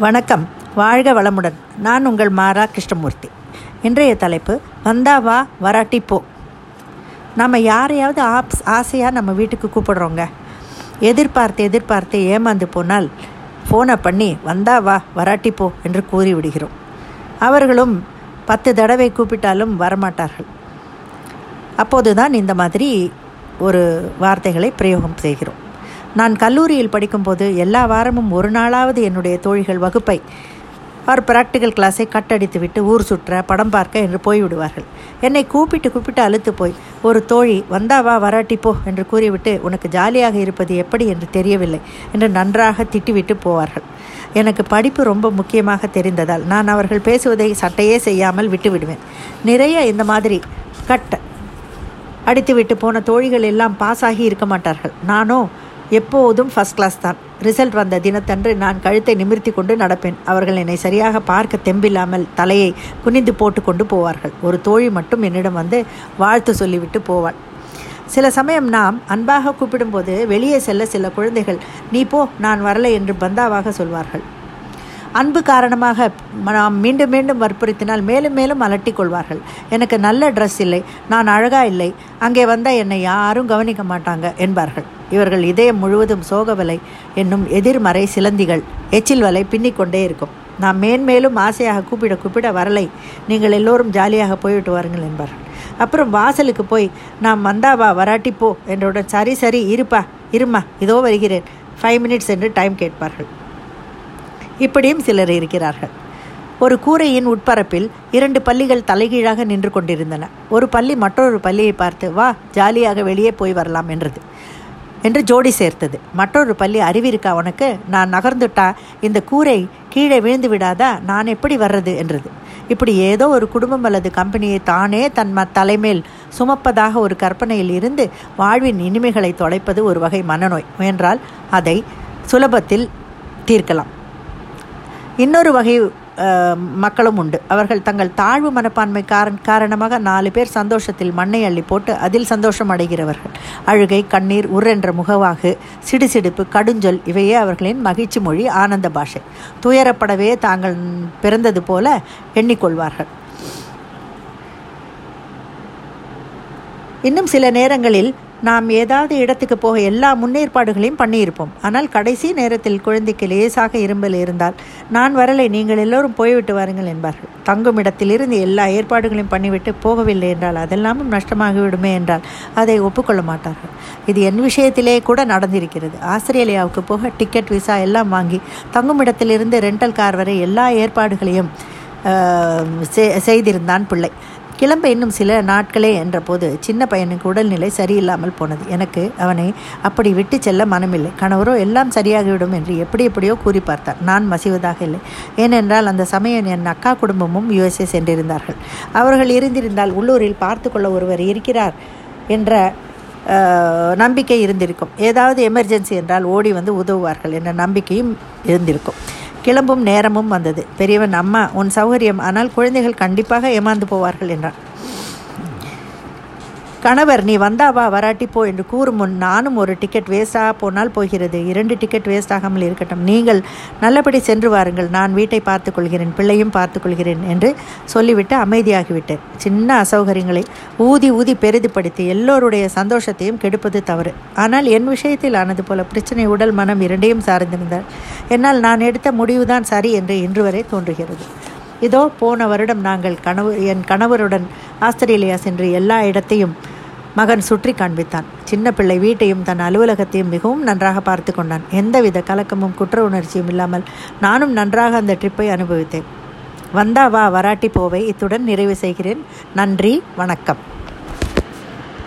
வணக்கம். வாழ்க வளமுடன். நான் உங்கள் மாரா கிருஷ்ணமூர்த்தி. இன்றைய தலைப்பு வந்தா வா வராட்டி போ. நம்ம யாரையாவது ஆப்ஸ் ஆசையாக நம்ம வீட்டுக்கு கூப்பிடுறோங்க. எதிர்பார்த்து எதிர்பார்த்து ஏமாந்து போனால் ஃபோனை பண்ணி வந்தா வா வராட்டி போ என்று கூறி விடுகிறோம் அவர்களும் பத்து தடவை கூப்பிட்டாலும் வரமாட்டார்கள். அப்போதுதான் இந்த மாதிரி ஒரு வார்த்தைகளை பிரயோகம் செய்கிறோம். நான் கல்லூரியில் படிக்கும்போது எல்லா வாரமும் ஒரு நாளாவது என்னுடைய தோழிகள் வகுப்பை அவர் ப்ராக்டிக்கல் கிளாஸை கட்டடித்து விட்டு ஊர் சுற்ற படம் பார்க்க என்று போய்விடுவார்கள். என்னை கூப்பிட்டு கூப்பிட்டு அழுத்து போய் ஒரு தோழி வந்தாவா வராட்டி போ என்று கூறிவிட்டு உனக்கு ஜாலியாக இருப்பது எப்படி என்று தெரியவில்லை என்று நன்றாக திட்டிவிட்டு போவார்கள். எனக்கு படிப்பு ரொம்ப முக்கியமாக தெரிந்ததால் நான் அவர்கள் பேசுவதை சட்டையே செய்யாமல் விட்டுவிடுவேன். நிறைய இந்த மாதிரி கட்ட அடித்துவிட்டு போன தோழிகள் எல்லாம் பாஸ் ஆகி இருக்க மாட்டார்கள். நானோ எப்போதும் ஃபஸ்ட் கிளாஸ் தான். ரிசல்ட் வந்த தினத்தன்று நான் கழுத்தை நிமிர்த்தி கொண்டு நடப்பேன். அவர்கள் என்னை சரியாக பார்க்க தெம்பில்லாமல் தலையை குனிந்து போட்டுக்கொண்டு போவார்கள். ஒரு தோழி மட்டும் என்னிடம் வந்து வாழ்த்து சொல்லிவிட்டு போவாள். சில சமயம் நாம் அன்பாக கூப்பிடும்போது வெளியே செல்ல சில குழந்தைகள் நீ போ நான் வரலை என்று பந்தாவாக சொல்வார்கள். அன்பு காரணமாக நாம் மீண்டும் மீண்டும் வற்புறுத்தினால் மேலும் மேலும் அலட்டி கொள்வார்கள். எனக்கு நல்ல ட்ரெஸ் இல்லை நான் அழகா இல்லை அங்கே வந்தால் என்னை யாரும் கவனிக்க மாட்டாங்க என்பார்கள். இவர்கள் இதயம் முழுவதும் சோகவலை என்னும் எதிர்மறை சிலந்திகள் எச்சில் வலை பின்னிக்கொண்டே இருக்கும். நாம் மேன்மேலும் ஆசையாக கூப்பிட கூப்பிட வரலை. நீங்கள் எல்லோரும் ஜாலியாக போய்விட்டு வாருங்கள் என்பார்கள் அப்புறம் வாசலுக்கு போய் நாம் வந்தாவா வராட்டி போ என்றவுடன் சரி சரி இருப்பா இருமா இதோ வருகிறேன். ஃபைவ் மினிட்ஸ் என்று டைம் கேட்பார்கள். இப்படியும் சிலர் இருக்கிறார்கள். ஒரு கூரையின் உட்பரப்பில் இரண்டு பள்ளிகள் தலைகீழாக நின்று கொண்டிருந்தன. ஒரு பள்ளி மற்றொரு பள்ளியை பார்த்து வா ஜாலியாக வெளியே போய் வரலாம் என்றது. என்று ஜோடி சேர்த்தது. மற்றொரு பள்ளி அறிவிருக்கா உனக்கு? நான் நகர்ந்துட்டா? இந்த கூரை கீழே விழுந்து விடாதா? நான் எப்படி வர்றது? என்றது. இப்படி ஏதோ ஒரு குடும்பம் அல்லது கம்பெனியை தானே தன் ம தலைமேல் சுமப்பதாக ஒரு கற்பனையில் இருந்து வாழ்வின் இனிமைகளை தொலைப்பது ஒரு வகை மனநோய். முயன்றால் அதை சுலபத்தில் தீர்க்கலாம். இன்னொரு வகை மக்களும் உண்டு. அவர்கள் தங்கள் தாழ்வு மனப்பான்மை காரண காரணமாக நாலு பேர் சந்தோஷத்தில் மண்ணை அள்ளி போட்டு அதில் சந்தோஷம் அடைகிறவர்கள். அழுகை கண்ணீர் உரென்ற முகவாகு சிடுசிடுப்பு கடுஞ்சொல் இவையே அவர்களின் மகிழ்ச்சி மொழி ஆனந்த பாஷை. துயரப்படவே தாங்கள் பிறந்தது போல எண்ணிக்கொள்வார்கள். இன்னும் சில நேரங்களில் நாம் ஏதாவது இடத்துக்கு போக எல்லா முன்னேற்பாடுகளையும் பண்ணியிருப்போம். ஆனால் கடைசி நேரத்தில் குழந்தைக்கு லேசாக இரும்பல் இருந்தால் நான் வரலை நீங்கள் எல்லோரும் போய்விட்டு வாருங்கள் என்பார்கள். தங்கும் இடத்திலிருந்து எல்லா ஏற்பாடுகளையும் பண்ணிவிட்டு போகவில்லை என்றால் அதெல்லாமும் நஷ்டமாகிவிடுமே என்றால் அதை ஒப்புக்கொள்ள மாட்டார்கள். இது என் விஷயத்திலே கூட நடந்திருக்கிறது. ஆஸ்திரேலியாவுக்கு போக டிக்கெட் விசா எல்லாம் வாங்கி தங்கும் இடத்திலிருந்து ரெண்டல் கார் வரை எல்லா ஏற்பாடுகளையும் செய்திருந்தான் பிள்ளை. கிளம்ப இன்னும் சில நாட்களே என்றபோது சின்ன பையனுக்கு உடல்நிலை சரியில்லாமல் போனது. எனக்கு அவனை அப்படி விட்டு செல்ல மனமில்லை. கணவரோ எல்லாம் சரியாகிவிடும் என்று எப்படி எப்படியோ கூறி பார்த்தார். நான் மசிவதாக இல்லை. ஏனென்றால் அந்த சமயம் என் அக்கா குடும்பமும் யுஎஸ்ஏ சென்றிருந்தார்கள். அவர்கள் இருந்திருந்தால் உள்ளூரில் பார்த்து கொள்ள ஒருவர் இருக்கிறார் என்ற நம்பிக்கை இருந்திருக்கும். ஏதாவது எமர்ஜென்சி என்றால் ஓடி வந்து உதவுவார்கள் என்ற நம்பிக்கையும் இருந்திருக்கும். கிளம்பும் நேரமும் வந்தது. பெரியவன் அம்மா உன் சௌகரியம். ஆனால் குழந்தைகள் கண்டிப்பாக ஏமாந்து போவார்கள் என்றான். கணவர் நீ வந்தாவா? வராட்டி போ என்று கூறும் முன் நானும் ஒரு டிக்கெட் வேஸ்டாக போனால் போகிறது. இரண்டு டிக்கெட் வேஸ்ட் ஆகாமல் இருக்கட்டும். நீங்கள் நல்லபடி சென்று வாருங்கள். நான் வீட்டை பார்த்து கொள்கிறேன். பிள்ளையும் பார்த்து கொள்கிறேன் என்று சொல்லிவிட்டு அமைதியாகிவிட்டேன் சின்ன அசௌகரியங்களை ஊதி ஊதி பெரிதுபடுத்தி எல்லோருடைய சந்தோஷத்தையும் கெடுப்பது தவறு. ஆனால் என் விஷயத்தில் ஆனது போல பிரச்சனை உடல் மனம் இரண்டையும் சார்ந்திருந்தார் என்னால் நான் எடுத்த முடிவுதான் சரி என்று இன்று வரை தோன்றுகிறது. இதோ போன வருடம் நாங்கள் கணவர் என் கணவருடன் ஆஸ்திரேலியா சென்று எல்லா இடத்தையும் மகன் சுற்றி காண்பித்தான். சின்ன பிள்ளை வீட்டையும் தன் அலுவலகத்தையும் மிகவும் நன்றாக பார்த்து கொண்டான். எந்தவித கலக்கமும் குற்ற உணர்ச்சியும் இல்லாமல் நானும் நன்றாக அந்த ட்ரிப்பை அனுபவித்தேன். வந்தா வா வராட்டி போவை. இத்துடன் நிறைவு செய்கிறேன். நன்றி வணக்கம்.